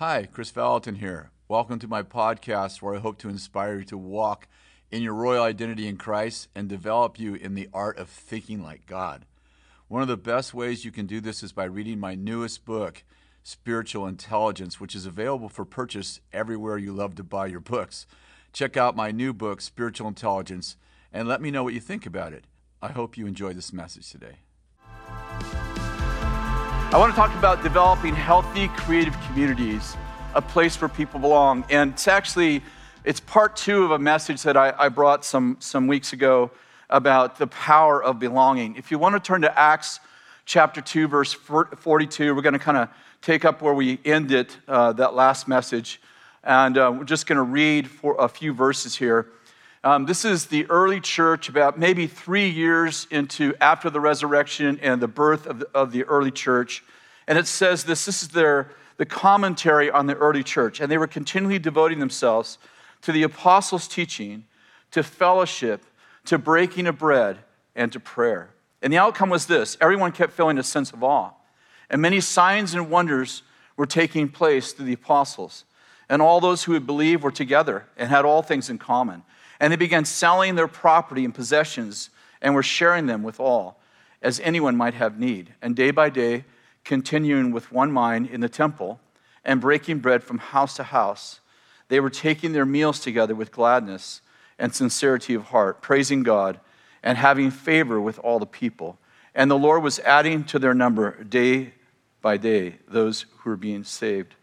Hi, Kris Vallotton here. Welcome to my podcast where I hope to inspire you to walk in your royal identity in Christ and develop you in the art of thinking like God. One of the best ways you can do this is by reading my newest book, Spiritual Intelligence, which is available for purchase everywhere you love to buy your books. Check out my new book, Spiritual Intelligence, and let me know what you think about it. I hope you enjoy this message today. I want to talk about developing healthy, creative communities, a place where people belong. And it's actually, it's part two of a message that I, I brought some, some weeks ago about the power of belonging. If you want to turn to Acts chapter 2, verse 42, we're going to kind of take up where we ended uh, that last message. And uh, we're just going to read for a few verses here. Um, this is the early church, about maybe three years into after the resurrection and the birth of the, of the early church. And it says this this is their, the commentary on the early church. And they were continually devoting themselves to the apostles' teaching, to fellowship, to breaking of bread, and to prayer. And the outcome was this everyone kept feeling a sense of awe. And many signs and wonders were taking place through the apostles. And all those who had believed were together and had all things in common. And they began selling their property and possessions and were sharing them with all, as anyone might have need. And day by day, continuing with one mind in the temple and breaking bread from house to house, they were taking their meals together with gladness and sincerity of heart, praising God and having favor with all the people. And the Lord was adding to their number day by day those who were being saved.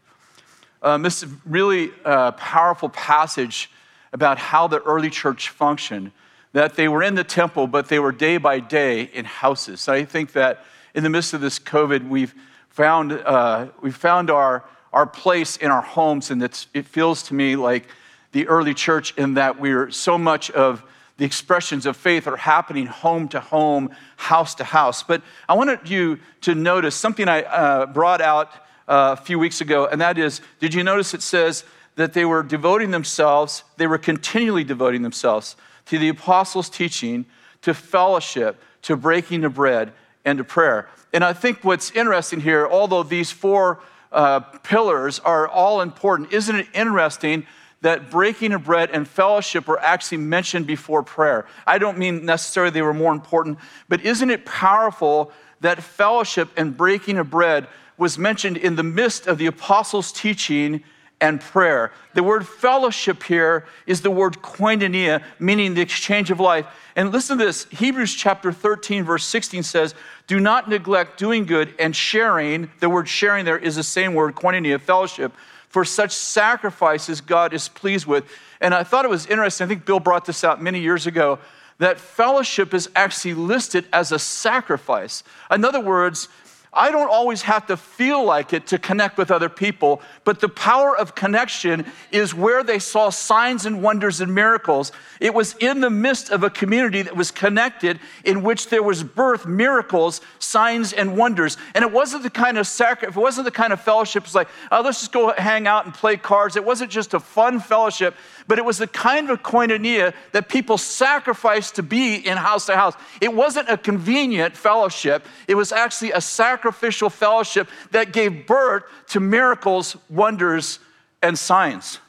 Um, this is really uh, powerful passage about how the early church functioned, that they were in the temple, but they were day by day in houses. So I think that in the midst of this COVID, we've found, uh, we've found our, our place in our homes, and it feels to me like the early church in that we're so much of the expressions of faith are happening home to home, house to house. But I wanted you to notice something I uh, brought out uh, a few weeks ago, and that is did you notice it says that they were devoting themselves, they were continually devoting themselves to the apostles' teaching, to fellowship, to breaking of bread, and to prayer. And I think what's interesting here, although these four uh, pillars are all important, isn't it interesting that breaking of bread and fellowship were actually mentioned before prayer? I don't mean necessarily they were more important, but isn't it powerful that fellowship and breaking of bread was mentioned in the midst of the apostles' teaching and prayer. The word fellowship here is the word koinonia, meaning the exchange of life. And listen to this Hebrews chapter 13, verse 16 says, Do not neglect doing good and sharing. The word sharing there is the same word, koinonia, fellowship. For such sacrifices God is pleased with. And I thought it was interesting. I think Bill brought this out many years ago that fellowship is actually listed as a sacrifice. In other words, I don't always have to feel like it to connect with other people, but the power of connection is where they saw signs and wonders and miracles. It was in the midst of a community that was connected in which there was birth, miracles, signs, and wonders. And it wasn't the kind of sacrifice, it wasn't the kind of fellowship, it's like, oh, let's just go hang out and play cards. It wasn't just a fun fellowship, but it was the kind of koinonia that people sacrificed to be in house to house. It wasn't a convenient fellowship, it was actually a sacrificial fellowship that gave birth to miracles, wonders, and signs.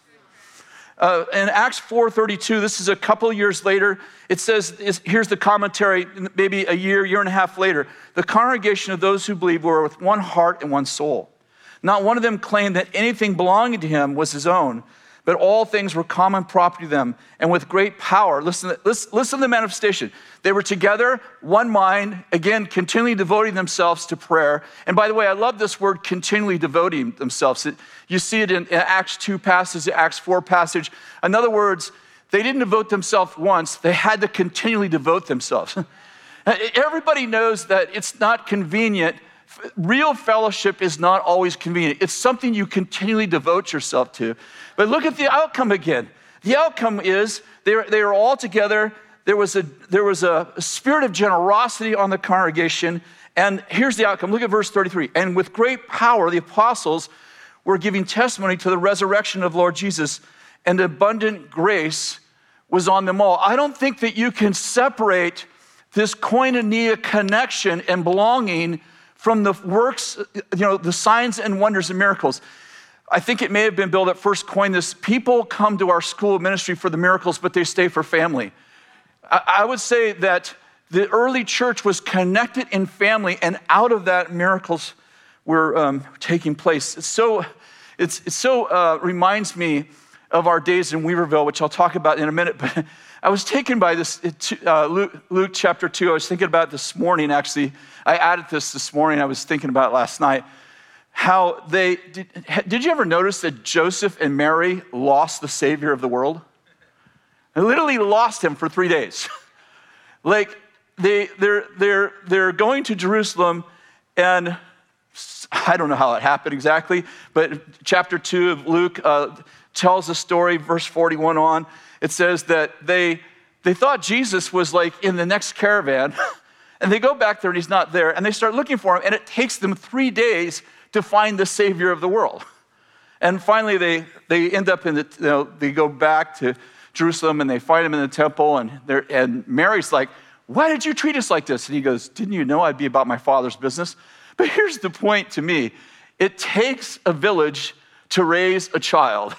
Uh, in Acts 4:32, this is a couple years later. It says, here's the commentary, maybe a year, year and a half later. The congregation of those who believed were with one heart and one soul. Not one of them claimed that anything belonging to him was his own, but all things were common property to them, and with great power. Listen, listen, listen to the manifestation. They were together, one mind, again, continually devoting themselves to prayer. And by the way, I love this word, continually devoting themselves. You see it in, Acts 2 passage, Acts 4 passage. In other words, they didn't devote themselves once, they had to continually devote themselves. Everybody knows that it's not convenient real fellowship is not always convenient. It's something you continually devote yourself to. But look at the outcome again. The outcome is they were, they were all together. There was, a, there was a spirit of generosity on the congregation. And here's the outcome. Look at verse 33. And with great power, the apostles were giving testimony to the resurrection of Lord Jesus, and abundant grace was on them all. I don't think that you can separate this koinonia connection and belonging from the works, you know, the signs and wonders and miracles. I think it may have been Bill that first coined this people come to our school ministry for the miracles, but they stay for family. I would say that the early church was connected in family, and out of that, miracles were um, taking place. So, it's, it so uh, reminds me of our days in Weaverville, which I'll talk about in a minute. But I was taken by this, uh, Luke, Luke chapter 2. I was thinking about this morning, actually. I added this this morning. I was thinking about last night. How they, did, did you ever notice that Joseph and Mary lost the Savior of the world? They literally lost him for three days. like, they, they're, they're, they're going to Jerusalem, and I don't know how it happened exactly, but chapter 2 of Luke uh, tells the story, verse 41 on. It says that they, they thought Jesus was like in the next caravan, and they go back there and he's not there, and they start looking for him, and it takes them three days to find the Savior of the world. And finally, they, they end up in the, you know, they go back to Jerusalem and they find him in the temple. And, and Mary's like, Why did you treat us like this? And he goes, Didn't you know I'd be about my father's business? But here's the point to me it takes a village to raise a child.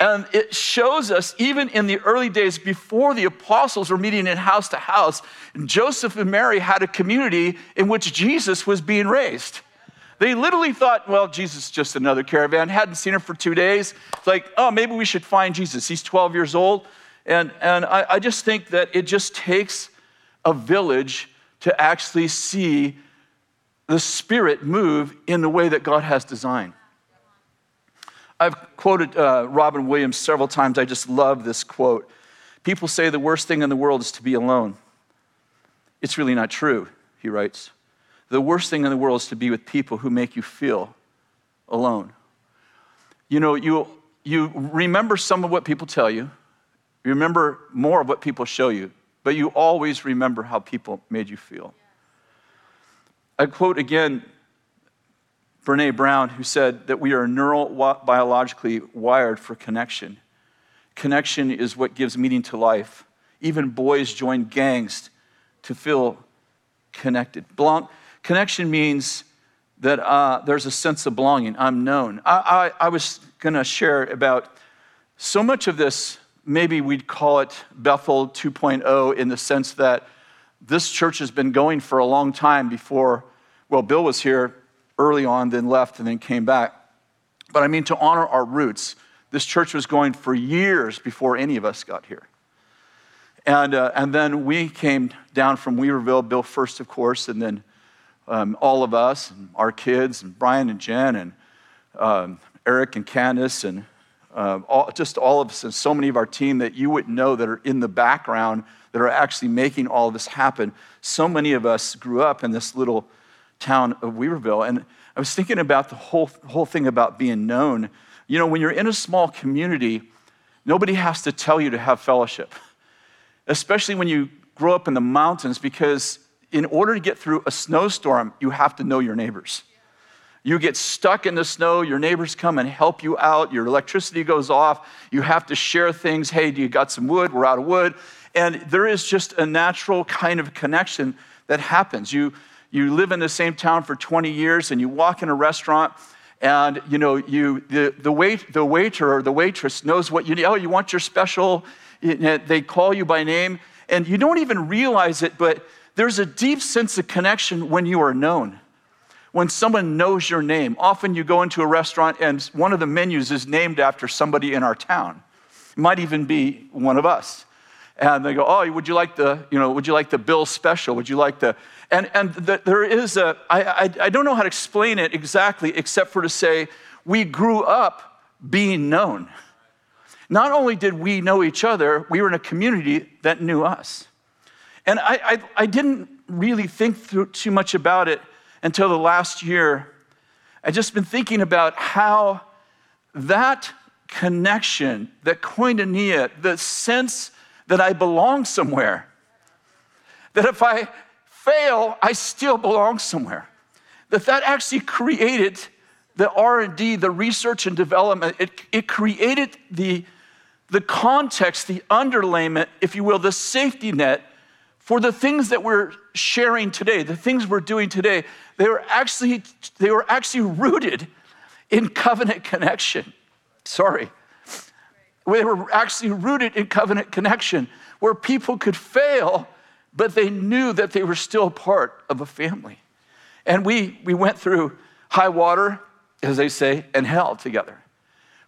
And it shows us, even in the early days before the apostles were meeting in house to house, Joseph and Mary had a community in which Jesus was being raised. They literally thought, well, Jesus is just another caravan. Hadn't seen him for two days. It's like, oh, maybe we should find Jesus. He's 12 years old. And, and I, I just think that it just takes a village to actually see the Spirit move in the way that God has designed. I've quoted uh, Robin Williams several times. I just love this quote. People say the worst thing in the world is to be alone. It's really not true, he writes. The worst thing in the world is to be with people who make you feel alone. You know, you, you remember some of what people tell you, you remember more of what people show you, but you always remember how people made you feel. I quote again Brene Brown, who said that we are neurobiologically wired for connection. Connection is what gives meaning to life. Even boys join gangs to feel connected. Blanc, Connection means that uh, there's a sense of belonging. I'm known. I, I, I was going to share about so much of this, maybe we'd call it Bethel 2.0 in the sense that this church has been going for a long time before, well, Bill was here early on, then left, and then came back. But I mean, to honor our roots, this church was going for years before any of us got here. And, uh, and then we came down from Weaverville, Bill first, of course, and then um, all of us, and our kids, and Brian and Jen, and um, Eric and Candace, and uh, all, just all of us, and so many of our team that you wouldn't know that are in the background that are actually making all of this happen. So many of us grew up in this little town of Weaverville. And I was thinking about the whole, whole thing about being known. You know, when you're in a small community, nobody has to tell you to have fellowship, especially when you grow up in the mountains, because in order to get through a snowstorm, you have to know your neighbors. You get stuck in the snow, your neighbors come and help you out, your electricity goes off, you have to share things. Hey, do you got some wood? We're out of wood. And there is just a natural kind of connection that happens. You, you live in the same town for 20 years and you walk in a restaurant and you know you the, the, wait, the waiter or the waitress knows what you need. Oh, you want your special, they call you by name, and you don't even realize it, but there's a deep sense of connection when you are known. When someone knows your name, often you go into a restaurant and one of the menus is named after somebody in our town. It might even be one of us. And they go, Oh, would you like the, you know, would you like the Bill special? Would you like the, and, and the, there is a, I, I, I don't know how to explain it exactly except for to say, we grew up being known. Not only did we know each other, we were in a community that knew us. And I, I, I didn't really think through too much about it until the last year. I just been thinking about how that connection, that koinonia, the sense that I belong somewhere, that if I fail, I still belong somewhere, that that actually created the R&D, the research and development, it, it created the, the context, the underlayment, if you will, the safety net for the things that we're sharing today, the things we're doing today, they were actually, they were actually rooted in covenant connection. Sorry. They were actually rooted in covenant connection where people could fail, but they knew that they were still part of a family. And we, we went through high water, as they say, and hell together.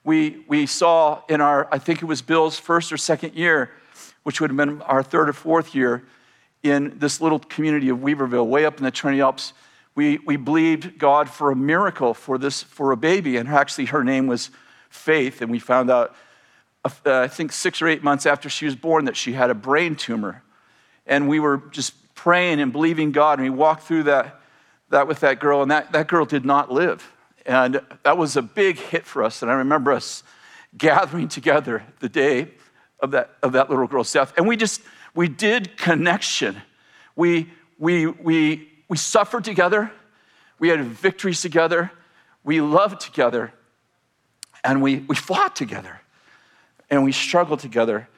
We, we saw in our, I think it was Bill's first or second year, which would have been our third or fourth year in this little community of Weaverville, way up in the Trinity Alps. We, we believed God for a miracle for this, for a baby. And actually, her name was Faith. And we found out, uh, I think six or eight months after she was born, that she had a brain tumor. And we were just praying and believing God. And we walked through that, that with that girl, and that, that girl did not live. And that was a big hit for us. And I remember us gathering together the day of that, of that little girl's death. And we just, we did connection. We, we, we, we suffered together. We had victories together. We loved together. And we, we fought together. And we struggled together.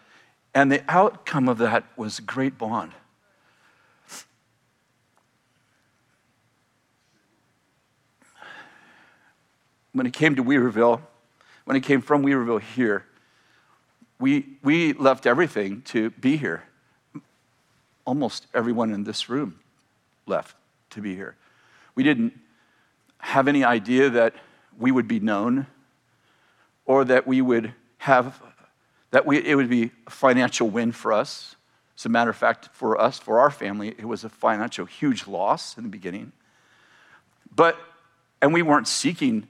And the outcome of that was a great bond. when it came to Weaverville, when it came from Weaverville here, we, we left everything to be here. Almost everyone in this room left to be here. We didn't have any idea that we would be known or that we would have, that we, it would be a financial win for us. As a matter of fact, for us, for our family, it was a financial huge loss in the beginning. But, and we weren't seeking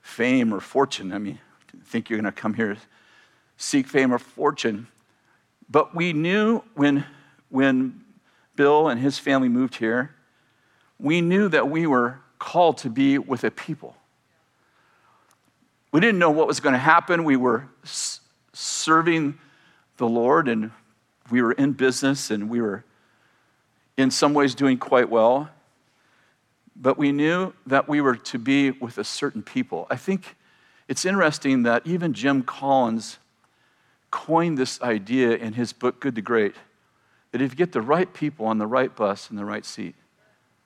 fame or fortune. I mean, think you're going to come here seek fame or fortune. But we knew when, when Bill and his family moved here, we knew that we were called to be with a people. We didn't know what was going to happen. We were serving the Lord and we were in business and we were in some ways doing quite well. But we knew that we were to be with a certain people. I think it's interesting that even Jim Collins coined this idea in his book, Good to Great, that if you get the right people on the right bus in the right seat,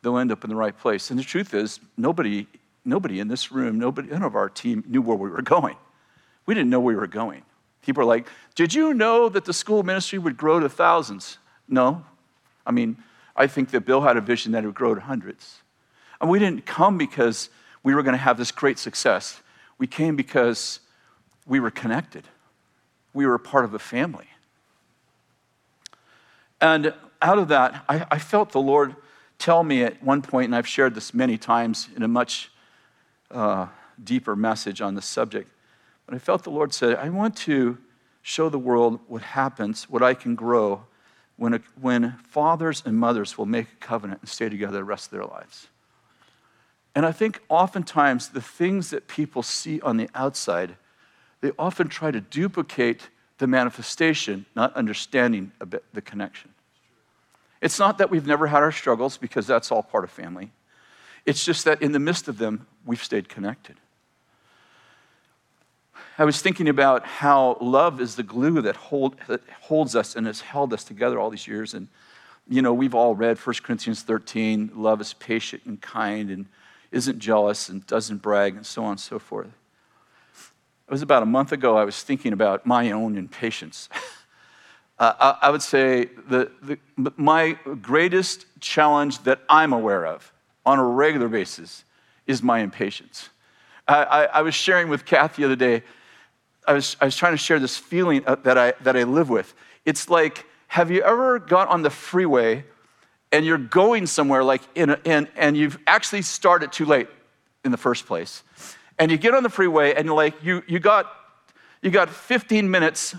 they'll end up in the right place. And the truth is, nobody, nobody in this room, nobody, none of our team knew where we were going. We didn't know where we were going. People are like, Did you know that the school ministry would grow to thousands? No. I mean, I think that Bill had a vision that it would grow to hundreds. And we didn't come because we were going to have this great success. We came because we were connected, we were part of a family. And out of that, I, I, felt the Lord tell me at one point, and I've shared this many times in a much uh, deeper message on this subject, but I felt the Lord say, I want to show the world what happens, what I can grow when, a, when fathers and mothers will make a covenant and stay together the rest of their lives. And I think oftentimes the things that people see on the outside, they often try to duplicate the manifestation, not understanding the connection. It's not that we've never had our struggles, because that's all part of family. It's just that in the midst of them, we've stayed connected. I was thinking about how love is the glue that, hold, that holds us and has held us together all these years. And, you know, we've all read 1 Corinthians 13 love is patient and kind and isn't jealous and doesn't brag, and so on and so forth. It was about a month ago, I was thinking about my own impatience. uh, I, I, would say the, the, my greatest challenge that I'm aware of on a regular basis is my impatience. I, I, I was sharing with Kathy the other day, I was, I was trying to share this feeling uh, that I, that I live with. It's like, have you ever got on the freeway and you're going somewhere like in, a, in and you've actually started too late in the first place and you get on the freeway and you're like you, you got you got 15 minutes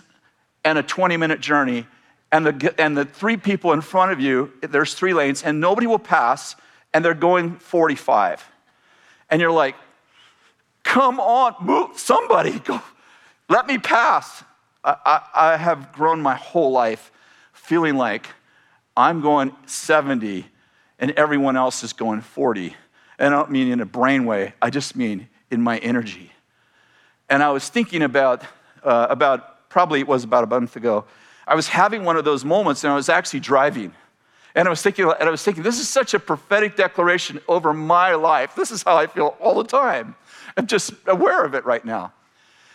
and a 20 minute journey and the, and the three people in front of you there's three lanes and nobody will pass and they're going 45 and you're like come on move somebody go let me pass I, I, I have grown my whole life feeling like I'm going 70 and everyone else is going 40. And I don't mean in a brain way, I just mean in my energy. And I was thinking about, uh, about probably it was about a month ago, I was having one of those moments and I was actually driving. And I was thinking, and I was thinking, this is such a prophetic declaration over my life. This is how I feel all the time. I'm just aware of it right now.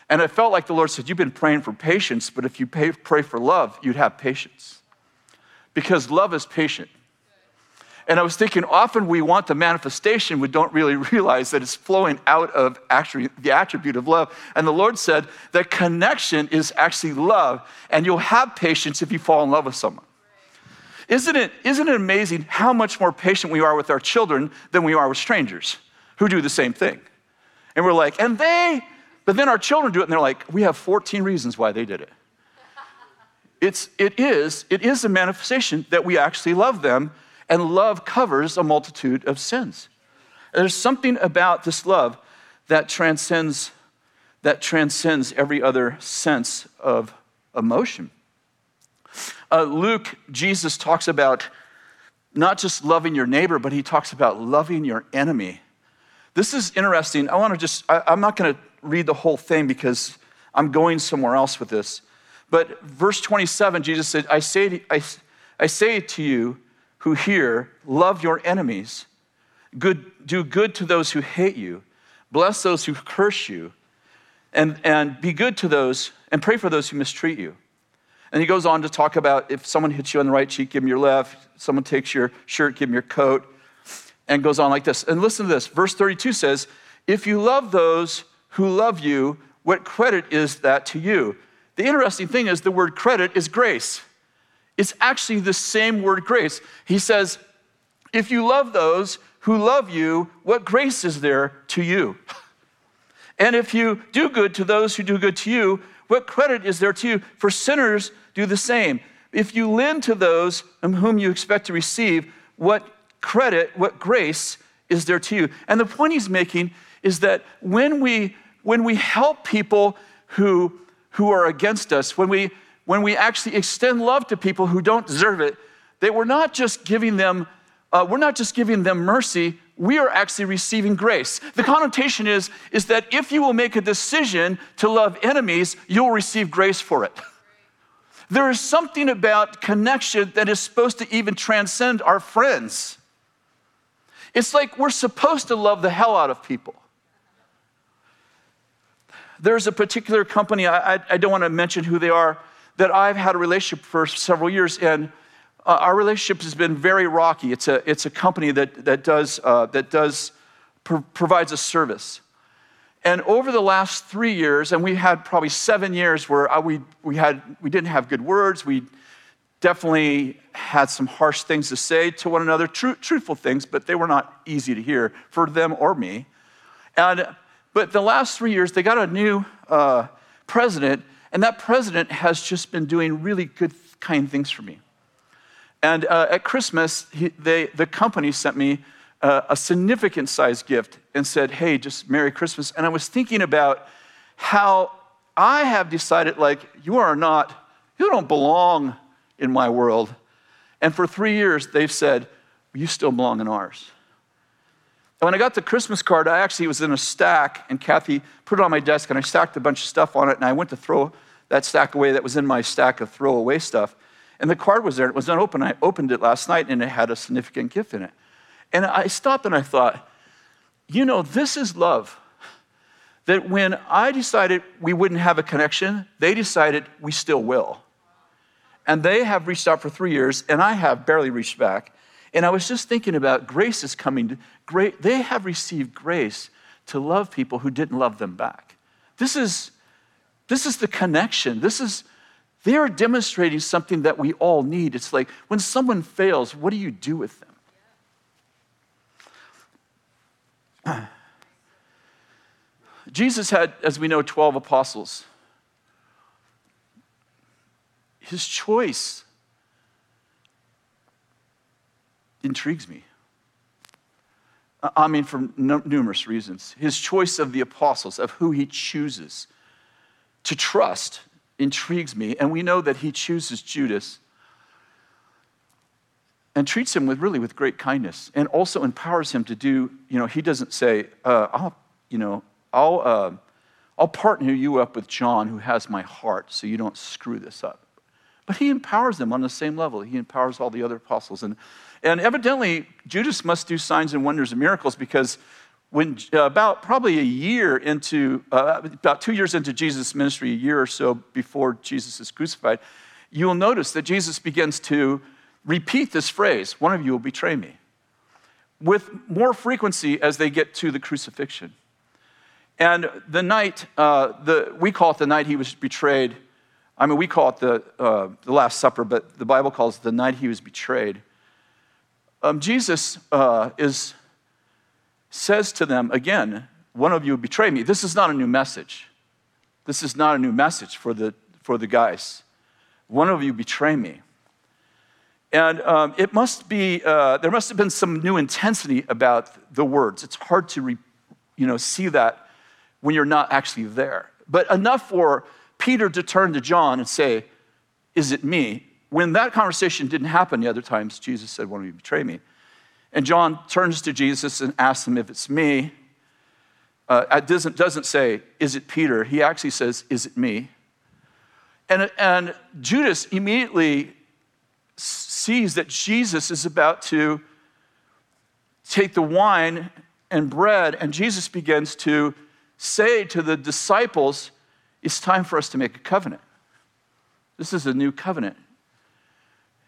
And I felt like the Lord said, You've been praying for patience, but if you pay, pray for love, you'd have patience. Because love is patient. And I was thinking, often we want the manifestation, we don't really realize that it's flowing out of actually the attribute of love. And the Lord said that connection is actually love, and you'll have patience if you fall in love with someone. Isn't it, isn't it amazing how much more patient we are with our children than we are with strangers who do the same thing? And we're like, and they, but then our children do it, and they're like, we have 14 reasons why they did it. It's, it, is, it is a manifestation that we actually love them and love covers a multitude of sins. There's something about this love that transcends that transcends every other sense of emotion. Uh, Luke, Jesus talks about not just loving your neighbor, but he talks about loving your enemy. This is interesting. I want to just, I, I'm not going to read the whole thing because I'm going somewhere else with this. But verse 27, Jesus said, I say to, I, I say to you who hear, love your enemies, good, do good to those who hate you, bless those who curse you, and, and be good to those, and pray for those who mistreat you. And he goes on to talk about if someone hits you on the right cheek, give them your left. Someone takes your shirt, give them your coat. And goes on like this. And listen to this. Verse 32 says, If you love those who love you, what credit is that to you? The interesting thing is the word credit is grace. It's actually the same word grace. He says, If you love those who love you, what grace is there to you? And if you do good to those who do good to you, what credit is there to you? For sinners do the same. If you lend to those um, whom you expect to receive, what credit, what grace is there to you? And the point he's making is that when we when we help people who who are against us, when we when we actually extend love to people who don't deserve it, that we're not just giving them, uh, we're not just giving them mercy, we are actually receiving grace. The connotation is, is that if you will make a decision to love enemies, you'll receive grace for it. There is something about connection that is supposed to even transcend our friends. It's like we're supposed to love the hell out of people. There's a particular company, I, I, I don't want to mention who they are, that I've had a relationship for several years, and uh, our relationship has been very rocky. It's a, it's a company that, that, does, uh, that does, pr- provides a service. And over the last three years, and we had probably seven years where uh, we, we, had, we didn't have good words, we definitely had some harsh things to say to one another, tr- truthful things, but they were not easy to hear for them or me. And, but the last three years, they got a new uh, president, and that president has just been doing really good, kind things for me. And uh, at Christmas, he, they, the company sent me uh, a significant sized gift and said, Hey, just Merry Christmas. And I was thinking about how I have decided, like, you are not, you don't belong in my world. And for three years, they've said, You still belong in ours. And when I got the Christmas card, I actually was in a stack, and Kathy put it on my desk, and I stacked a bunch of stuff on it, and I went to throw that stack away that was in my stack of throwaway stuff. And the card was there. It was unopened. I opened it last night and it had a significant gift in it. And I stopped and I thought, you know, this is love. That when I decided we wouldn't have a connection, they decided we still will. And they have reached out for three years, and I have barely reached back. And I was just thinking about grace is coming. To, great, they have received grace to love people who didn't love them back. This is this is the connection. This is, they are demonstrating something that we all need. It's like when someone fails, what do you do with them? Jesus had, as we know, 12 apostles. His choice intrigues me. I mean, for numerous reasons. His choice of the apostles, of who he chooses to trust intrigues me. And we know that he chooses Judas and treats him with really with great kindness and also empowers him to do, you know, he doesn't say, uh, I'll, you know, I'll, uh, I'll partner you up with John who has my heart so you don't screw this up. But he empowers them on the same level. He empowers all the other apostles. And, and evidently, Judas must do signs and wonders and miracles because when uh, about probably a year into, uh, about two years into Jesus' ministry, a year or so before Jesus is crucified, you'll notice that Jesus begins to repeat this phrase one of you will betray me with more frequency as they get to the crucifixion. And the night, uh, the, we call it the night he was betrayed. I mean, we call it the, uh, the Last Supper, but the Bible calls it the night he was betrayed. Um, Jesus uh, is, says to them again, One of you betray me. This is not a new message. This is not a new message for the, for the guys. One of you betray me. And um, it must be, uh, there must have been some new intensity about the words. It's hard to re, you know, see that when you're not actually there. But enough for Peter to turn to John and say, Is it me? When that conversation didn't happen the other times, Jesus said, One don't you betray me? And John turns to Jesus and asks him if it's me. Uh, it doesn't, doesn't say, Is it Peter? He actually says, Is it me? And, and Judas immediately sees that Jesus is about to take the wine and bread, and Jesus begins to say to the disciples, It's time for us to make a covenant. This is a new covenant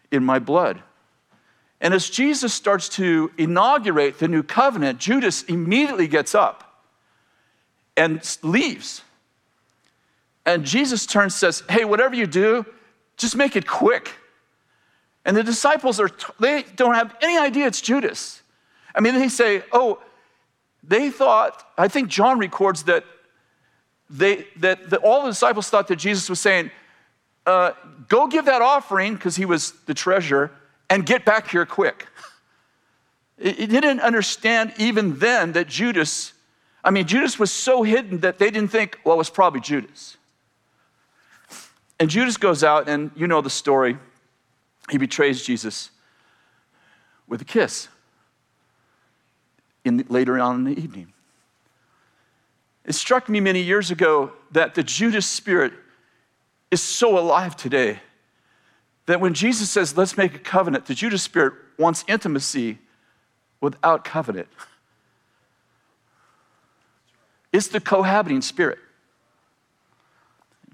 in my blood. And as Jesus starts to inaugurate the new covenant, Judas immediately gets up and leaves. And Jesus turns and says, Hey, whatever you do, just make it quick. And the disciples are, they don't have any idea it's Judas. I mean, they say, Oh, they thought, I think John records that, they, that, that all the disciples thought that Jesus was saying, uh, Go give that offering, because he was the treasurer, and get back here quick. He didn't understand even then that Judas, I mean, Judas was so hidden that they didn't think, well, it was probably Judas. And Judas goes out, and you know the story. He betrays Jesus with a kiss in later on in the evening. It struck me many years ago that the Judas spirit is so alive today that when Jesus says, let's make a covenant, the Judas spirit wants intimacy without covenant. It's the cohabiting spirit.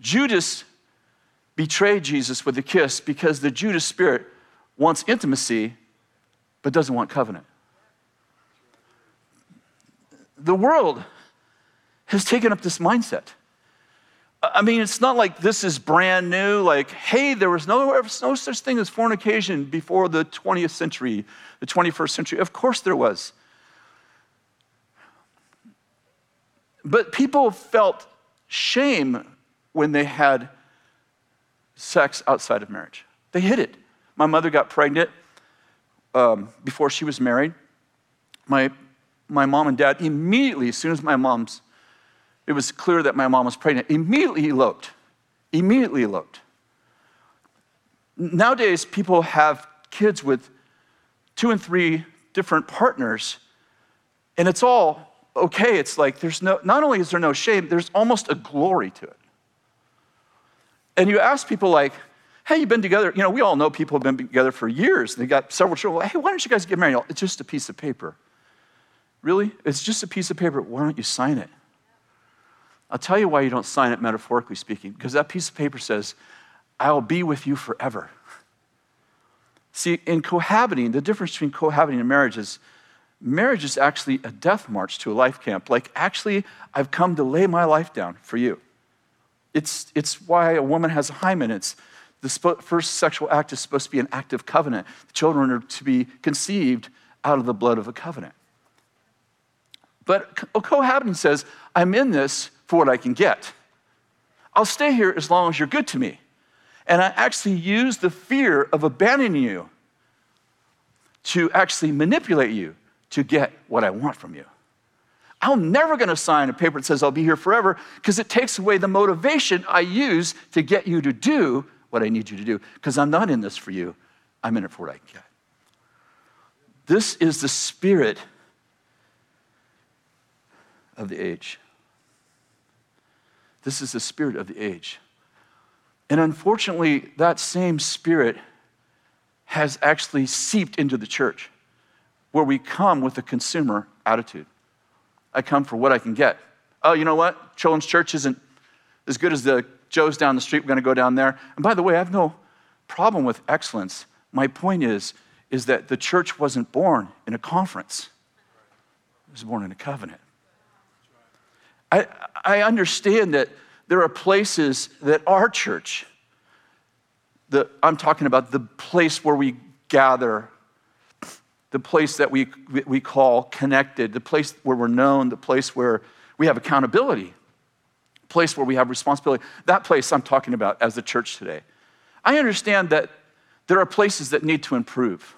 Judas betrayed Jesus with a kiss because the Judas spirit wants intimacy but doesn't want covenant. The world has taken up this mindset. I mean, it's not like this is brand new, like, hey, there was no, no such thing as fornication before the 20th century, the 21st century. Of course there was. But people felt shame when they had sex outside of marriage. They hid it. My mother got pregnant um, before she was married. My, my mom and dad immediately, as soon as my mom's, it was clear that my mom was pregnant, immediately eloped. Immediately eloped. Nowadays, people have kids with two and three different partners, and it's all okay. It's like there's no, not only is there no shame, there's almost a glory to it. And you ask people like, hey, you've been together, you know, we all know people have been together for years. They got several children. Hey, why don't you guys get married? It's just a piece of paper. Really? It's just a piece of paper. Why don't you sign it? I'll tell you why you don't sign it, metaphorically speaking, because that piece of paper says, I'll be with you forever. See, in cohabiting, the difference between cohabiting and marriage is marriage is actually a death march to a life camp. Like, actually, I've come to lay my life down for you. It's, it's why a woman has a hymen. It's the first sexual act is supposed to be an act of covenant. The children are to be conceived out of the blood of a covenant. But cohabiting says, I'm in this for what I can get. I'll stay here as long as you're good to me. And I actually use the fear of abandoning you to actually manipulate you to get what I want from you. I'm never going to sign a paper that says I'll be here forever because it takes away the motivation I use to get you to do what I need you to do because I'm not in this for you. I'm in it for what I can get. This is the spirit of the age. This is the spirit of the age. And unfortunately, that same spirit has actually seeped into the church where we come with a consumer attitude. I come for what I can get. Oh, you know what? Children's church isn't as good as the Joe's down the street. We're going to go down there. And by the way, I have no problem with excellence. My point is, is that the church wasn't born in a conference. It was born in a covenant. I, I understand that there are places that our church, the, I'm talking about the place where we gather, the place that we, we call connected, the place where we're known, the place where we have accountability, place where we have responsibility. That place I'm talking about as the church today. I understand that there are places that need to improve.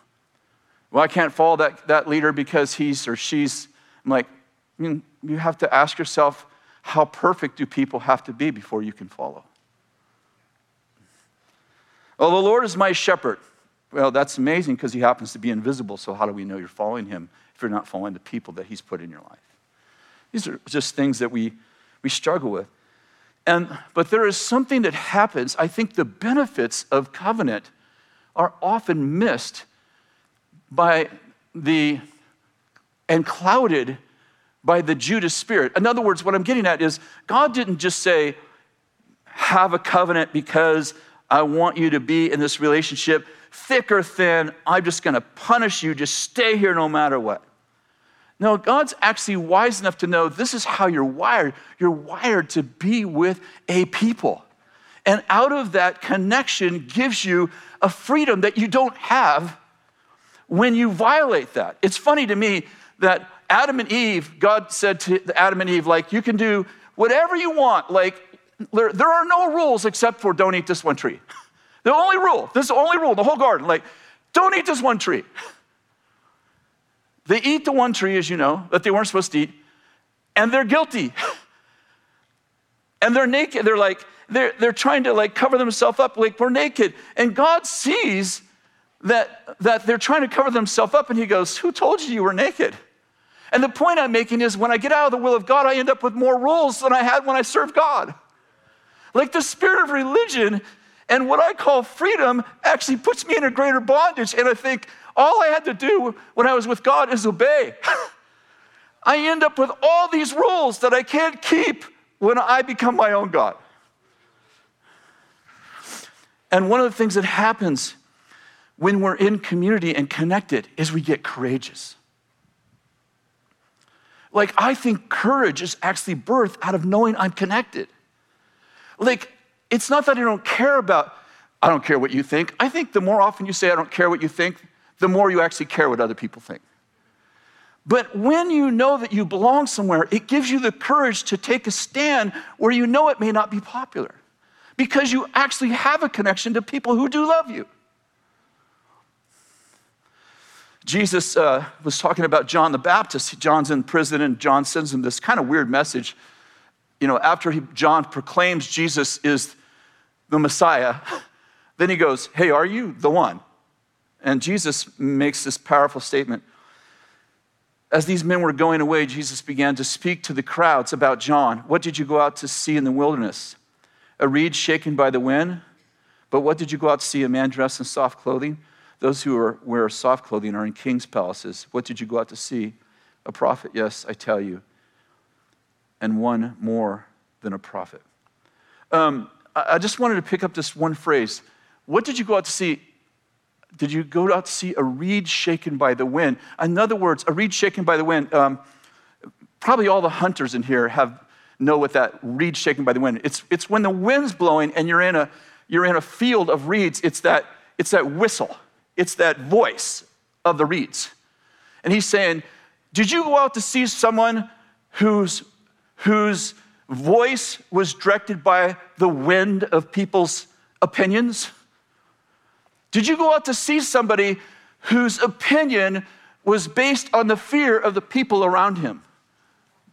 Well, I can't follow that, that leader because he's or she's. I'm like, I mean, you have to ask yourself, how perfect do people have to be before you can follow? Well, the Lord is my shepherd. Well, that's amazing because he happens to be invisible, so how do we know you're following him if you're not following the people that he's put in your life? These are just things that we, we struggle with. And, but there is something that happens. I think the benefits of covenant are often missed by the, and clouded by the Judas spirit. In other words, what I'm getting at is God didn't just say, have a covenant because I want you to be in this relationship, thick or thin, I'm just gonna punish you, just stay here no matter what. No, God's actually wise enough to know this is how you're wired. You're wired to be with a people. And out of that connection gives you a freedom that you don't have when you violate that. It's funny to me that Adam and Eve, God said to Adam and Eve, like, you can do whatever you want. Like, there, there are no rules except for don't eat this one tree. the only rule, this is the only rule the whole garden. Like, don't eat this one tree. They eat the one tree, as you know, that they weren't supposed to eat, and they're guilty. and they're naked. They're like, they're, they're trying to like cover themselves up, like we're naked. And God sees that, that they're trying to cover themselves up, and He goes, Who told you you were naked? And the point I'm making is when I get out of the will of God, I end up with more rules than I had when I served God. Like the spirit of religion and what I call freedom actually puts me in a greater bondage. And I think, all I had to do when I was with God is obey. I end up with all these rules that I can't keep when I become my own God. And one of the things that happens when we're in community and connected is we get courageous. Like, I think courage is actually birth out of knowing I'm connected. Like, it's not that I don't care about, I don't care what you think. I think the more often you say, I don't care what you think, the more you actually care what other people think. But when you know that you belong somewhere, it gives you the courage to take a stand where you know it may not be popular because you actually have a connection to people who do love you. Jesus uh, was talking about John the Baptist. John's in prison, and John sends him this kind of weird message. You know, after he, John proclaims Jesus is the Messiah, then he goes, Hey, are you the one? And Jesus makes this powerful statement. As these men were going away, Jesus began to speak to the crowds about John. What did you go out to see in the wilderness? A reed shaken by the wind? But what did you go out to see? A man dressed in soft clothing? Those who are, wear soft clothing are in king's palaces. What did you go out to see? A prophet, yes, I tell you, and one more than a prophet. Um, I just wanted to pick up this one phrase. What did you go out to see? Did you go out to see a reed shaken by the wind? In other words, a reed shaken by the wind. Um, probably all the hunters in here have know what that reed shaken by the wind. It's, it's when the wind's blowing and you're in a you're in a field of reeds. It's that it's that whistle. It's that voice of the reeds. And he's saying, Did you go out to see someone whose whose voice was directed by the wind of people's opinions? Did you go out to see somebody whose opinion was based on the fear of the people around him?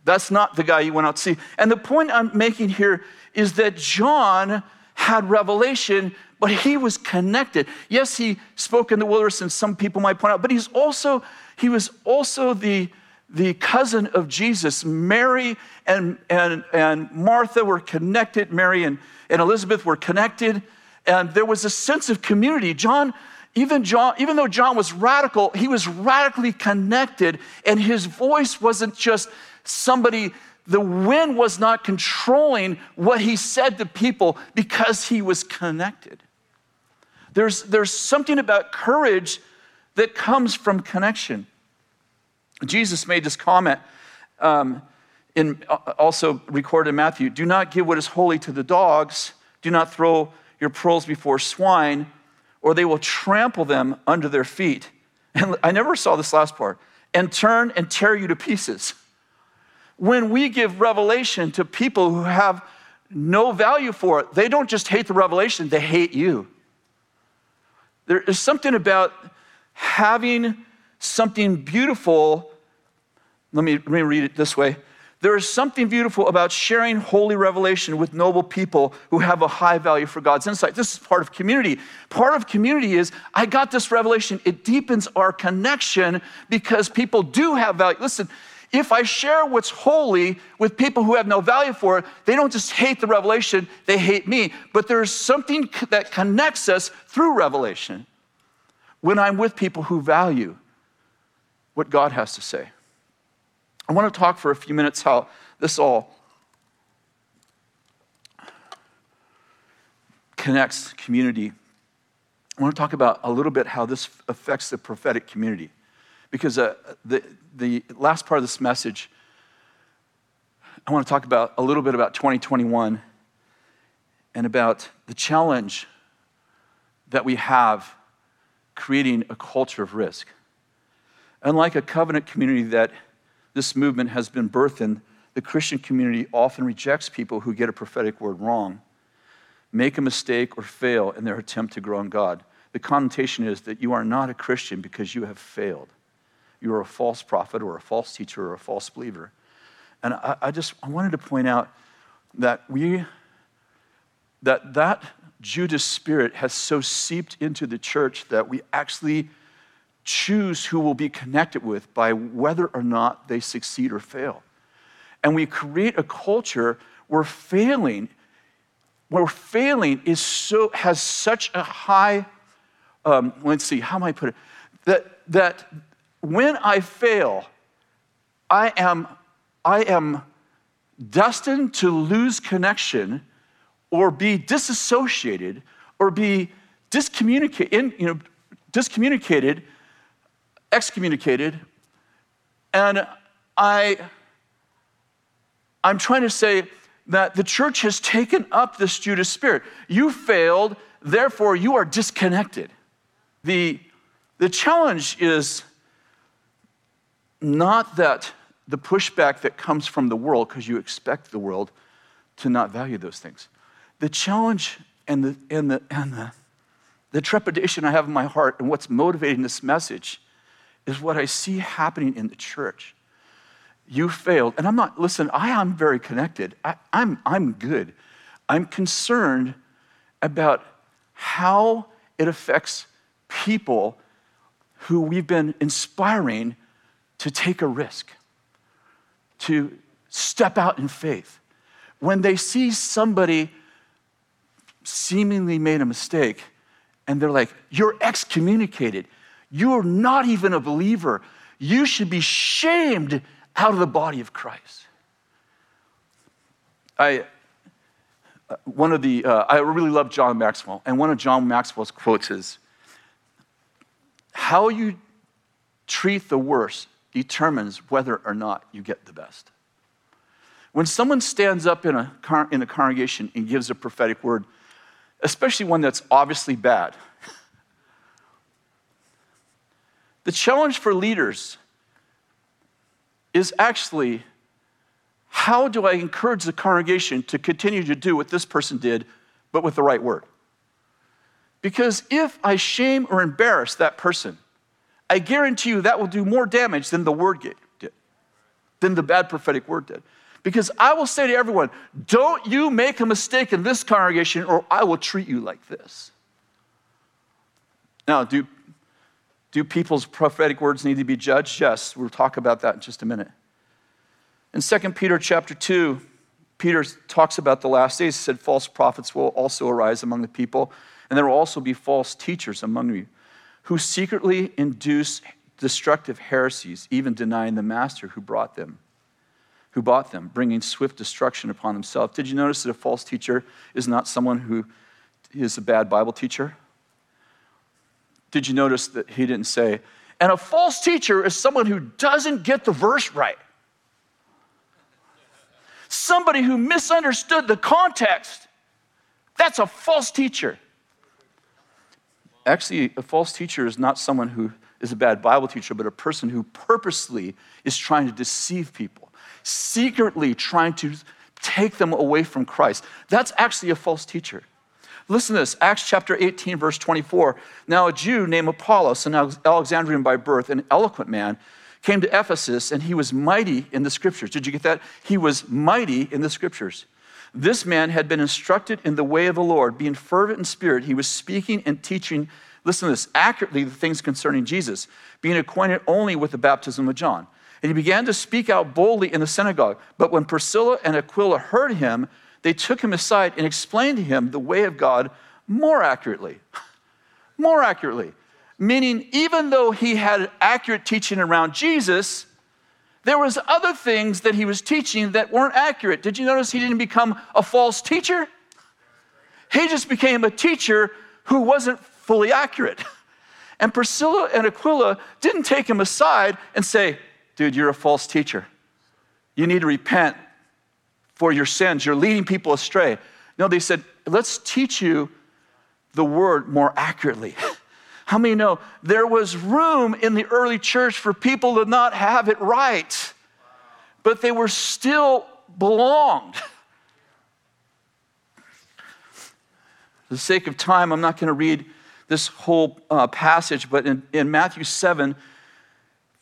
That's not the guy you went out to see. And the point I'm making here is that John had revelation, but he was connected. Yes, he spoke in the wilderness, and some people might point out, but he's also, he was also the, the cousin of Jesus. Mary and, and, and Martha were connected. Mary and, and Elizabeth were connected and there was a sense of community. John, even John, even though John was radical, he was radically connected, and his voice wasn't just somebody, the wind was not controlling what he said to people because he was connected. There's, there's something about courage that comes from connection. Jesus made this comment um, in, uh, also recorded in Matthew do not give what is holy to the dogs, do not throw your pearls before swine, or they will trample them under their feet. And I never saw this last part and turn and tear you to pieces. When we give revelation to people who have no value for it, they don't just hate the revelation, they hate you. There is something about having something beautiful. Let me, let me read it this way. There is something beautiful about sharing holy revelation with noble people who have a high value for God's insight. This is part of community. Part of community is I got this revelation. It deepens our connection because people do have value. Listen, if I share what's holy with people who have no value for it, they don't just hate the revelation, they hate me. But there's something that connects us through revelation when I'm with people who value what God has to say. I want to talk for a few minutes how this all connects community. I want to talk about a little bit how this affects the prophetic community. Because uh, the, the last part of this message, I want to talk about a little bit about 2021 and about the challenge that we have creating a culture of risk. Unlike a covenant community that this movement has been birthed in, the Christian community often rejects people who get a prophetic word wrong, make a mistake, or fail in their attempt to grow in God. The connotation is that you are not a Christian because you have failed. You are a false prophet or a false teacher or a false believer. And I, I just I wanted to point out that we that that Judas spirit has so seeped into the church that we actually choose who we'll be connected with by whether or not they succeed or fail. And we create a culture where failing, where failing is so, has such a high, um, let's see, how am I put it? That, that when I fail, I am, I am destined to lose connection or be disassociated or be discommunicated, you know, discommunicated excommunicated. And I, I'm trying to say that the church has taken up this Judas spirit. You failed, therefore you are disconnected. The, the challenge is not that the pushback that comes from the world, because you expect the world to not value those things. The challenge and the, and the, and the, the trepidation I have in my heart and what's motivating this message is what I see happening in the church. You failed. And I'm not, listen, I am very connected. I, I'm, I'm good. I'm concerned about how it affects people who we've been inspiring to take a risk, to step out in faith. When they see somebody seemingly made a mistake and they're like, You're excommunicated. You're not even a believer. You should be shamed out of the body of Christ. I, uh, one of the, uh, I really love John Maxwell, and one of John Maxwell's quotes is How you treat the worst determines whether or not you get the best. When someone stands up in a, in a congregation and gives a prophetic word, especially one that's obviously bad, The challenge for leaders is actually how do I encourage the congregation to continue to do what this person did, but with the right word? Because if I shame or embarrass that person, I guarantee you that will do more damage than the word did, than the bad prophetic word did. Because I will say to everyone, don't you make a mistake in this congregation or I will treat you like this. Now, do do people's prophetic words need to be judged? Yes, we'll talk about that in just a minute. In 2 Peter chapter 2, Peter talks about the last days. He said, False prophets will also arise among the people, and there will also be false teachers among you who secretly induce destructive heresies, even denying the master who brought them. who bought them, bringing swift destruction upon himself. Did you notice that a false teacher is not someone who is a bad Bible teacher? Did you notice that he didn't say, and a false teacher is someone who doesn't get the verse right? Somebody who misunderstood the context. That's a false teacher. Actually, a false teacher is not someone who is a bad Bible teacher, but a person who purposely is trying to deceive people secretly trying to take them away from Christ. That's actually a false teacher. Listen to this Acts chapter 18, verse 24. Now, a Jew named Apollos, an Alexandrian by birth, an eloquent man, came to Ephesus and he was mighty in the scriptures. Did you get that? He was mighty in the scriptures. This man had been instructed in the way of the Lord, being fervent in spirit. He was speaking and teaching, listen to this, accurately the things concerning Jesus, being acquainted only with the baptism of John. And he began to speak out boldly in the synagogue. But when Priscilla and Aquila heard him, they took him aside and explained to him the way of God more accurately. more accurately. Meaning, even though he had accurate teaching around Jesus, there was other things that he was teaching that weren't accurate. Did you notice he didn't become a false teacher? He just became a teacher who wasn't fully accurate. And Priscilla and Aquila didn't take him aside and say, dude, you're a false teacher. You need to repent for your sins. You're leading people astray. No, they said, let's teach you the word more accurately. How many know there was room in the early church for people to not have it right, but they were still belonged? For the sake of time, I'm not going to read this whole uh, passage, but in, in Matthew 7,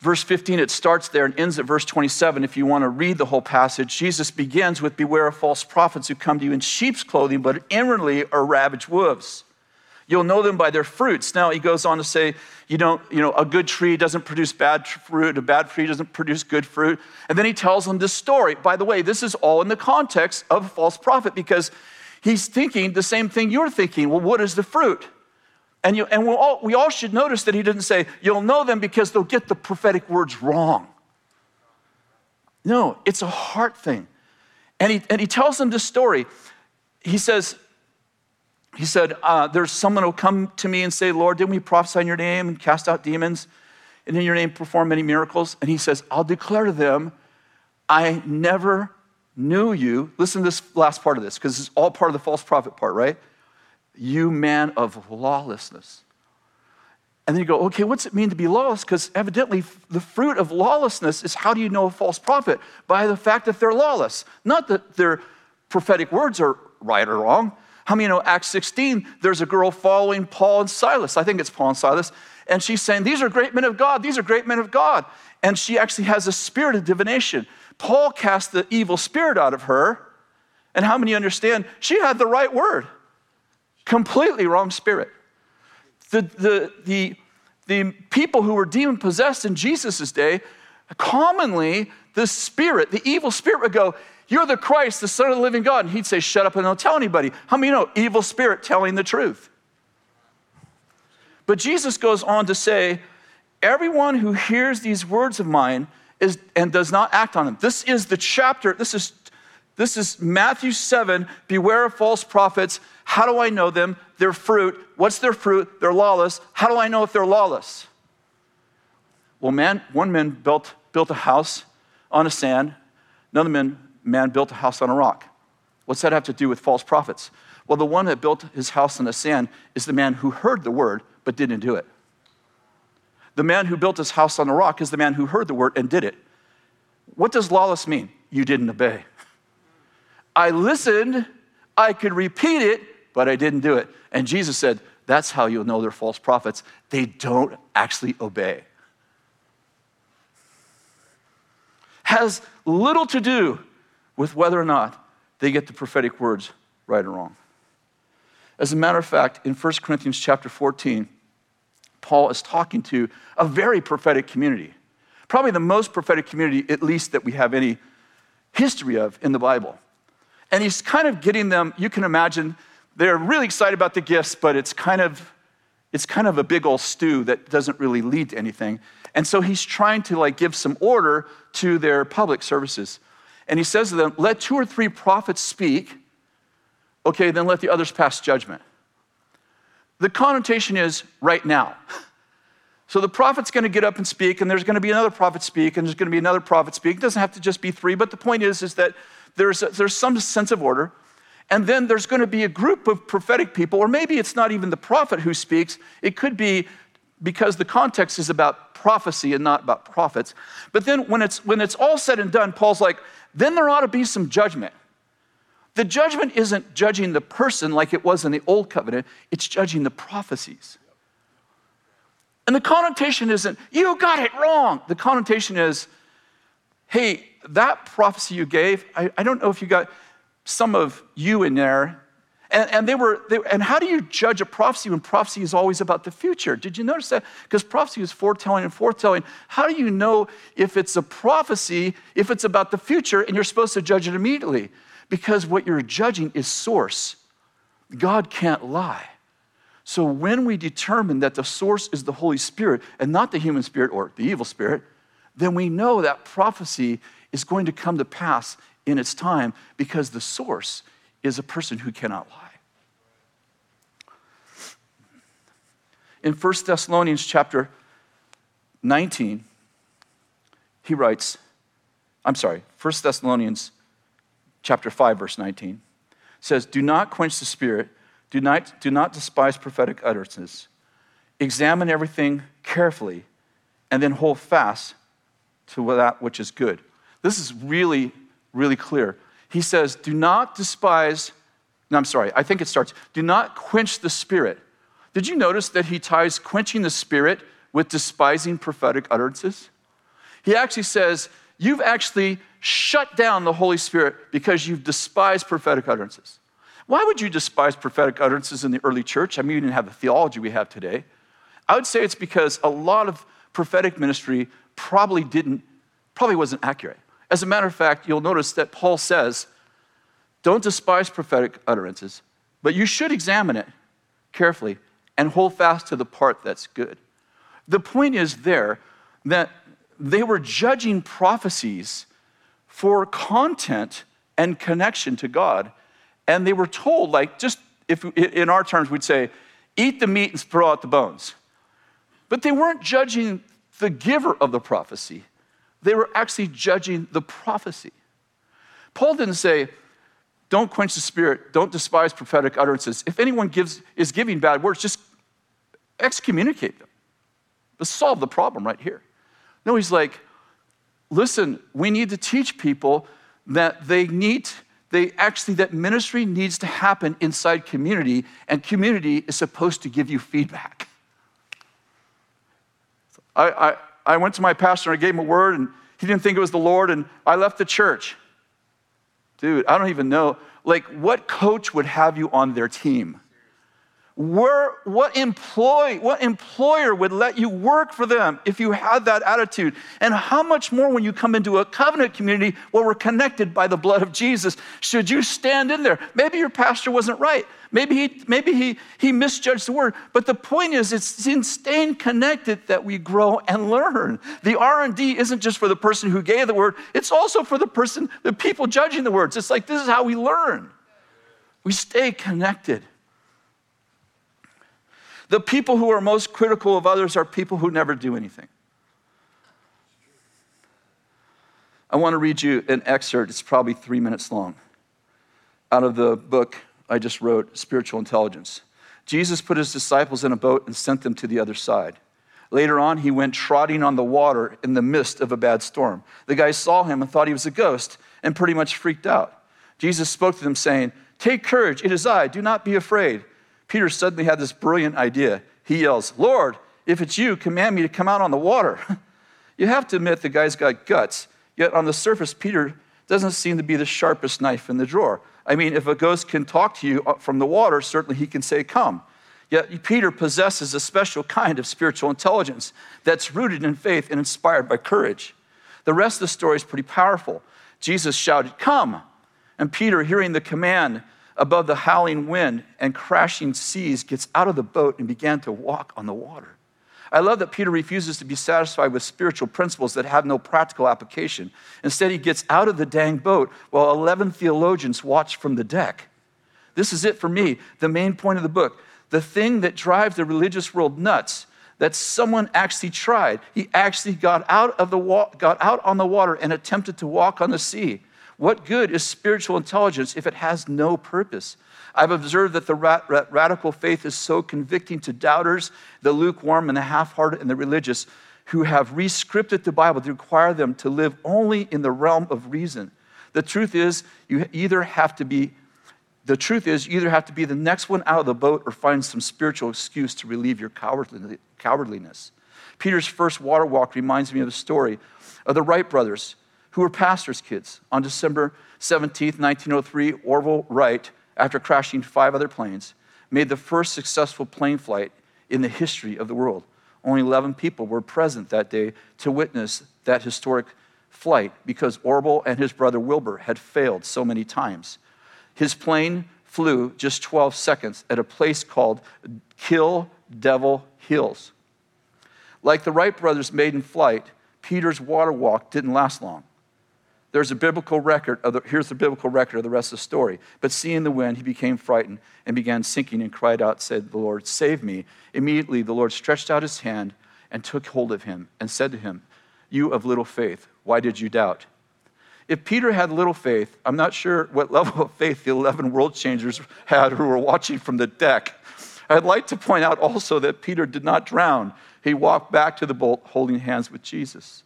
Verse 15, it starts there and ends at verse 27. If you want to read the whole passage, Jesus begins with Beware of false prophets who come to you in sheep's clothing, but inwardly are ravaged wolves. You'll know them by their fruits. Now, he goes on to say, you don't, you know, a good tree doesn't produce bad fruit, a bad tree doesn't produce good fruit. And then he tells them this story. By the way, this is all in the context of a false prophet because he's thinking the same thing you're thinking. Well, what is the fruit? And, you, and we all, we all should notice that he didn't say, You'll know them because they'll get the prophetic words wrong. No, it's a heart thing. And he, and he tells them this story. He says, he said, uh, There's someone who'll come to me and say, Lord, didn't we prophesy in your name and cast out demons? And in your name perform many miracles? And he says, I'll declare to them, I never knew you. Listen to this last part of this, because it's all part of the false prophet part, right? you man of lawlessness. And then you go, okay, what's it mean to be lawless? Because evidently, the fruit of lawlessness is how do you know a false prophet? By the fact that they're lawless. Not that their prophetic words are right or wrong. How many you know Acts 16, there's a girl following Paul and Silas. I think it's Paul and Silas. And she's saying, These are great men of God. These are great men of God. And she actually has a spirit of divination. Paul cast the evil spirit out of her. And how many understand? She had the right word. Completely wrong spirit. The, the, the, the people who were demon possessed in Jesus' day, commonly the spirit, the evil spirit would go, You're the Christ, the Son of the living God. And he'd say, Shut up and don't tell anybody. How many know? Evil spirit telling the truth. But Jesus goes on to say, Everyone who hears these words of mine is, and does not act on them. This is the chapter, this is this is Matthew 7. Beware of false prophets. How do I know them? Their fruit. What's their fruit? They're lawless. How do I know if they're lawless? Well, man, one man built, built a house on a sand, another man, man built a house on a rock. What's that have to do with false prophets? Well, the one that built his house on the sand is the man who heard the word but didn't do it. The man who built his house on the rock is the man who heard the word and did it. What does lawless mean? You didn't obey. I listened, I could repeat it, but I didn't do it. And Jesus said, That's how you'll know they're false prophets. They don't actually obey. Has little to do with whether or not they get the prophetic words right or wrong. As a matter of fact, in 1 Corinthians chapter 14, Paul is talking to a very prophetic community. Probably the most prophetic community, at least that we have any history of in the Bible. And he's kind of getting them, you can imagine, they're really excited about the gifts, but it's kind of it's kind of a big old stew that doesn't really lead to anything. And so he's trying to like give some order to their public services. And he says to them, Let two or three prophets speak, okay, then let the others pass judgment. The connotation is right now. So the prophet's going to get up and speak, and there's going to be another prophet speak, and there's going to be another prophet speak. It doesn't have to just be three, but the point is, is that there's, a, there's some sense of order. And then there's going to be a group of prophetic people, or maybe it's not even the prophet who speaks. It could be because the context is about prophecy and not about prophets. But then when it's, when it's all said and done, Paul's like, then there ought to be some judgment. The judgment isn't judging the person like it was in the old covenant, it's judging the prophecies. And the connotation isn't, you got it wrong. The connotation is, hey, that prophecy you gave, I, I don't know if you got some of you in there. And, and they were, they, and how do you judge a prophecy when prophecy is always about the future? Did you notice that? Because prophecy is foretelling and foretelling. How do you know if it's a prophecy, if it's about the future, and you're supposed to judge it immediately? Because what you're judging is source. God can't lie. So when we determine that the source is the Holy Spirit and not the human spirit or the evil spirit, then we know that prophecy is going to come to pass in its time because the source is a person who cannot lie. In 1 Thessalonians chapter 19, he writes, I'm sorry, 1 Thessalonians chapter 5, verse 19 says, Do not quench the spirit do not, do not despise prophetic utterances. Examine everything carefully and then hold fast to that which is good. This is really, really clear. He says, Do not despise, no, I'm sorry, I think it starts, do not quench the spirit. Did you notice that he ties quenching the spirit with despising prophetic utterances? He actually says, You've actually shut down the Holy Spirit because you've despised prophetic utterances. Why would you despise prophetic utterances in the early church? I mean, you didn't have the theology we have today. I would say it's because a lot of prophetic ministry probably didn't, probably wasn't accurate. As a matter of fact, you'll notice that Paul says, don't despise prophetic utterances, but you should examine it carefully and hold fast to the part that's good. The point is there that they were judging prophecies for content and connection to God and they were told, like, just if in our terms, we'd say, eat the meat and throw out the bones. But they weren't judging the giver of the prophecy, they were actually judging the prophecy. Paul didn't say, don't quench the spirit, don't despise prophetic utterances. If anyone gives, is giving bad words, just excommunicate them. Let's solve the problem right here. No, he's like, listen, we need to teach people that they need they actually, that ministry needs to happen inside community, and community is supposed to give you feedback. I, I, I went to my pastor and I gave him a word, and he didn't think it was the Lord, and I left the church. Dude, I don't even know. Like, what coach would have you on their team? Where, what, what employer would let you work for them if you had that attitude? And how much more when you come into a covenant community where we're connected by the blood of Jesus? Should you stand in there? Maybe your pastor wasn't right. Maybe he, maybe he, he misjudged the word. But the point is, it's in staying connected that we grow and learn. The R&D isn't just for the person who gave the word. It's also for the person, the people judging the words. It's like this is how we learn. We stay connected. The people who are most critical of others are people who never do anything. I want to read you an excerpt, it's probably three minutes long, out of the book I just wrote, Spiritual Intelligence. Jesus put his disciples in a boat and sent them to the other side. Later on, he went trotting on the water in the midst of a bad storm. The guys saw him and thought he was a ghost and pretty much freaked out. Jesus spoke to them, saying, Take courage, it is I, do not be afraid. Peter suddenly had this brilliant idea. He yells, Lord, if it's you, command me to come out on the water. you have to admit the guy's got guts. Yet on the surface, Peter doesn't seem to be the sharpest knife in the drawer. I mean, if a ghost can talk to you uh, from the water, certainly he can say, Come. Yet Peter possesses a special kind of spiritual intelligence that's rooted in faith and inspired by courage. The rest of the story is pretty powerful. Jesus shouted, Come. And Peter, hearing the command, above the howling wind and crashing seas, gets out of the boat and began to walk on the water. I love that Peter refuses to be satisfied with spiritual principles that have no practical application. Instead, he gets out of the dang boat while 11 theologians watch from the deck. This is it for me, the main point of the book. The thing that drives the religious world nuts that someone actually tried. He actually got out of the wa- got out on the water and attempted to walk on the sea. What good is spiritual intelligence if it has no purpose? I've observed that the radical faith is so convicting to doubters, the lukewarm and the half hearted and the religious who have rescripted the Bible to require them to live only in the realm of reason. The truth is, you either have to be the truth is, you either have to be the next one out of the boat or find some spiritual excuse to relieve your cowardliness. Peter's first water walk reminds me of the story of the Wright brothers, who were pastors' kids. On December 17, 1903, Orville Wright after crashing five other planes, made the first successful plane flight in the history of the world. Only 11 people were present that day to witness that historic flight because Orville and his brother Wilbur had failed so many times. His plane flew just 12 seconds at a place called Kill Devil Hills. Like the Wright brothers' maiden flight, Peter's water walk didn't last long. There's a biblical record of the, here's the biblical record of the rest of the story. But seeing the wind, he became frightened and began sinking and cried out, said, The Lord, save me. Immediately the Lord stretched out his hand and took hold of him and said to him, You of little faith, why did you doubt? If Peter had little faith, I'm not sure what level of faith the 11 world changers had who were watching from the deck. I'd like to point out also that Peter did not drown. He walked back to the boat holding hands with Jesus.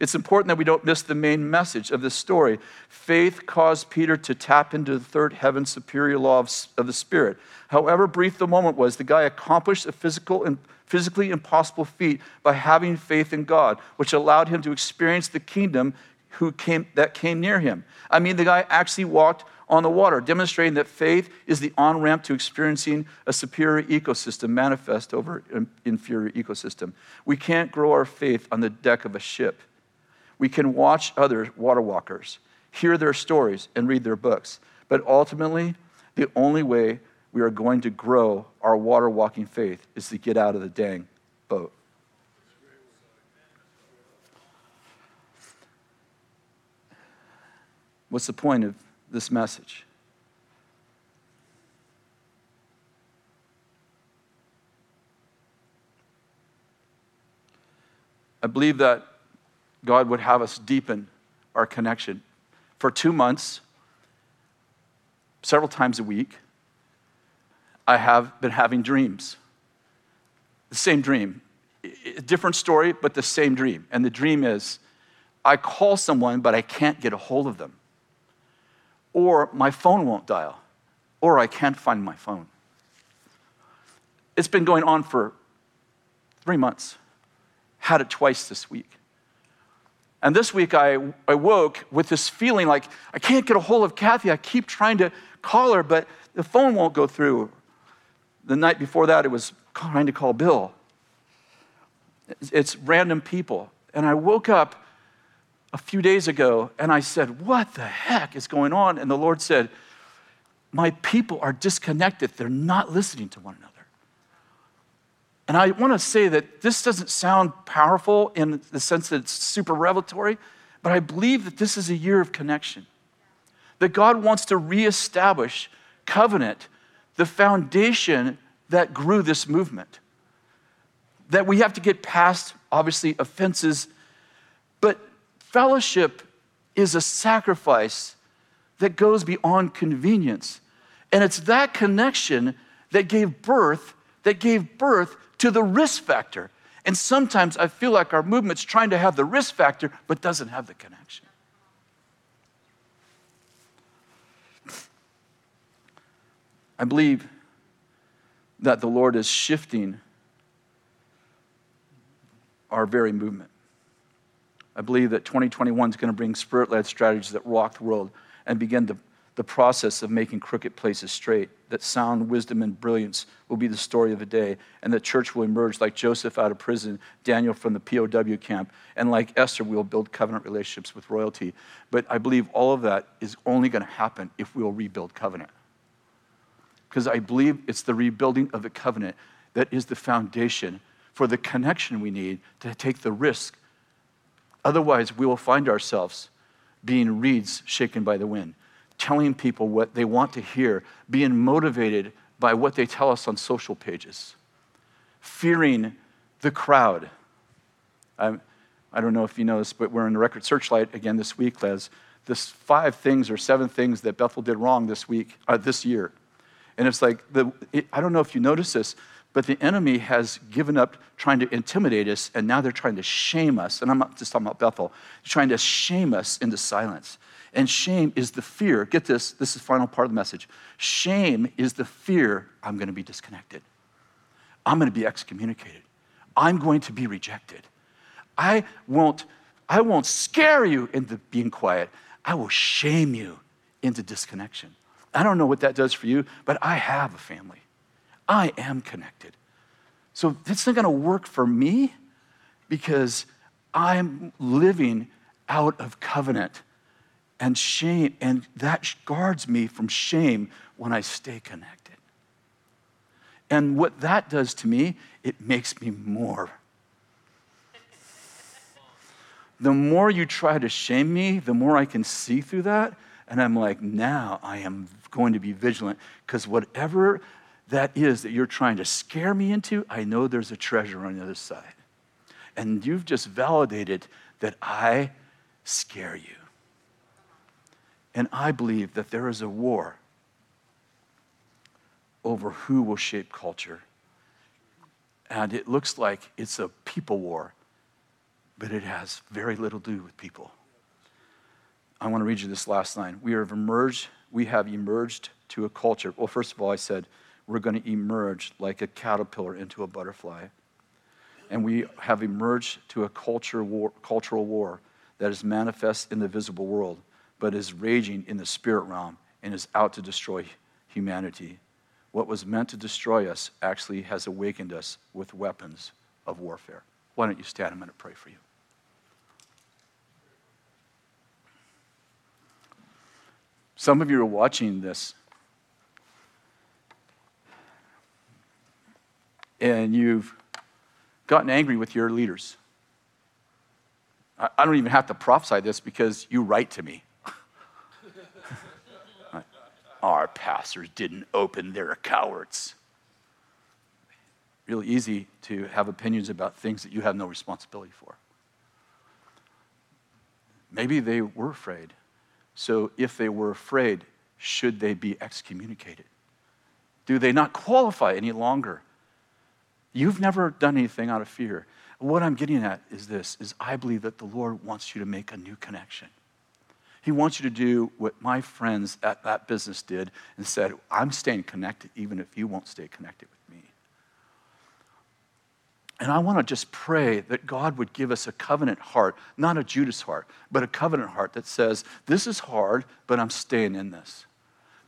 It's important that we don't miss the main message of this story. Faith caused Peter to tap into the third heaven superior law of, of the Spirit. However brief the moment was, the guy accomplished a physical and physically impossible feat by having faith in God, which allowed him to experience the kingdom who came, that came near him. I mean, the guy actually walked on the water, demonstrating that faith is the on ramp to experiencing a superior ecosystem manifest over an inferior ecosystem. We can't grow our faith on the deck of a ship. We can watch other water walkers, hear their stories, and read their books. But ultimately, the only way we are going to grow our water walking faith is to get out of the dang boat. What's the point of this message? I believe that God would have us deepen our connection. For two months, several times a week, I have been having dreams. The same dream. A different story, but the same dream. And the dream is I call someone, but I can't get a hold of them. Or my phone won't dial. Or I can't find my phone. It's been going on for three months. Had it twice this week. And this week I, I woke with this feeling like I can't get a hold of Kathy. I keep trying to call her, but the phone won't go through. The night before that, it was trying to call Bill. It's random people. And I woke up a few days ago and I said, What the heck is going on? And the Lord said, My people are disconnected. They're not listening to one another. And I want to say that this doesn't sound powerful in the sense that it's super revelatory, but I believe that this is a year of connection. That God wants to reestablish covenant, the foundation that grew this movement. That we have to get past, obviously, offenses, but fellowship is a sacrifice that goes beyond convenience. And it's that connection that gave birth, that gave birth to the risk factor. And sometimes I feel like our movement's trying to have the risk factor, but doesn't have the connection. I believe that the Lord is shifting our very movement. I believe that 2021 is going to bring spirit led strategies that rock the world and begin to the process of making crooked places straight, that sound wisdom and brilliance will be the story of the day, and that church will emerge like Joseph out of prison, Daniel from the POW camp, and like Esther, we'll build covenant relationships with royalty. But I believe all of that is only going to happen if we'll rebuild covenant. Because I believe it's the rebuilding of the covenant that is the foundation for the connection we need to take the risk. Otherwise, we will find ourselves being reeds shaken by the wind, telling people what they want to hear, being motivated by what they tell us on social pages, fearing the crowd. I'm, I don't know if you know this, but we're in the record searchlight again this week, Les. This five things or seven things that Bethel did wrong this week, uh, this year. And it's like, the, it, I don't know if you notice this, but the enemy has given up trying to intimidate us, and now they're trying to shame us. And I'm not just talking about Bethel, they're trying to shame us into silence. And shame is the fear. Get this, this is the final part of the message. Shame is the fear I'm going to be disconnected. I'm going to be excommunicated. I'm going to be rejected. I won't, I won't scare you into being quiet. I will shame you into disconnection. I don't know what that does for you, but I have a family. I am connected. So it's not going to work for me because I'm living out of covenant and shame, and that guards me from shame when I stay connected. And what that does to me, it makes me more the more you try to shame me, the more I can see through that. And I'm like, now I am going to be vigilant because whatever that is that you're trying to scare me into, I know there's a treasure on the other side. And you've just validated that I scare you. And I believe that there is a war over who will shape culture. And it looks like it's a people war but it has very little to do with people. I want to read you this last line. We have emerged, we have emerged to a culture. Well, first of all, I said we're going to emerge like a caterpillar into a butterfly. And we have emerged to a culture war, cultural war that is manifest in the visible world, but is raging in the spirit realm and is out to destroy humanity. What was meant to destroy us actually has awakened us with weapons of warfare. Why don't you stand? I'm going to pray for you. Some of you are watching this and you've gotten angry with your leaders. I don't even have to prophesy this because you write to me. Our pastors didn't open their cowards. Really easy to have opinions about things that you have no responsibility for. Maybe they were afraid. So if they were afraid, should they be excommunicated? Do they not qualify any longer? You've never done anything out of fear. What I'm getting at is this is I believe that the Lord wants you to make a new connection. He wants you to do what my friends at that business did and said, I'm staying connected even if you won't stay connected with me. and I want to just pray that God would give us a covenant heart, not a Judas heart, but a covenant heart that says, This is hard, but I'm staying in this.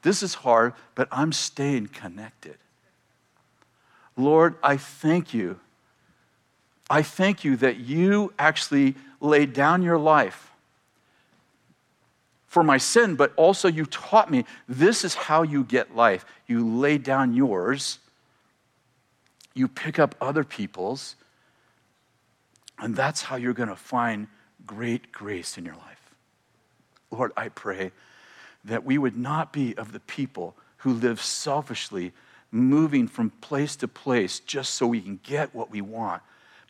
This is hard, but I'm staying connected. Lord, I thank you. I thank you that you actually laid down your life for my sin, but also you taught me this is how you get life. You lay down yours you pick up other people's, and that's how you're going to find great grace in your life. Lord, I pray that we would not be of the people who live selfishly, moving from place to place just so we can get what we want,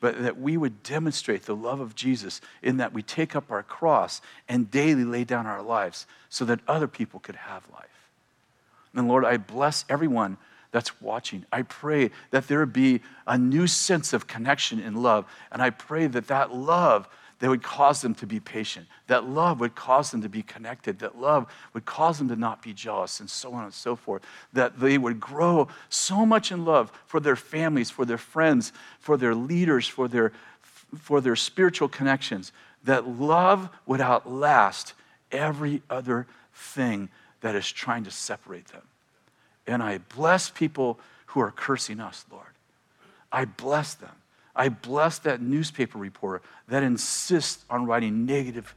but that we would demonstrate the love of Jesus in that we take up our cross and daily lay down our lives so that other people could have life. And Lord, I bless everyone that's watching. I pray that there be a new sense of connection and love. And I pray that that love that would cause them to be patient, that love would cause them to be connected, that love would cause them to not be jealous, and so on and so forth. That they would grow so much in love for their families, for their friends, for their leaders, for their, for their spiritual connections, that love would outlast every other thing that is trying to separate them. And I bless people who are cursing us, Lord. I bless them. I bless that newspaper reporter that insists on writing negative,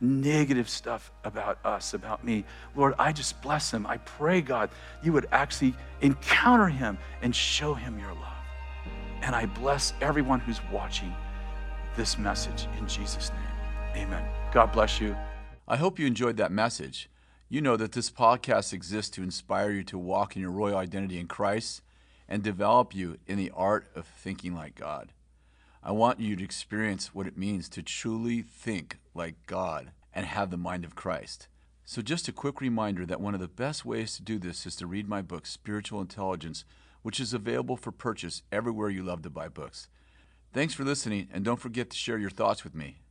negative stuff about us, about me. Lord, I just bless him. I pray, God, you would actually encounter him and show him your love. And I bless everyone who's watching this message in Jesus' name. Amen. God bless you. I hope you enjoyed that message. You know that this podcast exists to inspire you to walk in your royal identity in Christ and develop you in the art of thinking like God. I want you to experience what it means to truly think like God and have the mind of Christ. So, just a quick reminder that one of the best ways to do this is to read my book, Spiritual Intelligence, which is available for purchase everywhere you love to buy books. Thanks for listening, and don't forget to share your thoughts with me.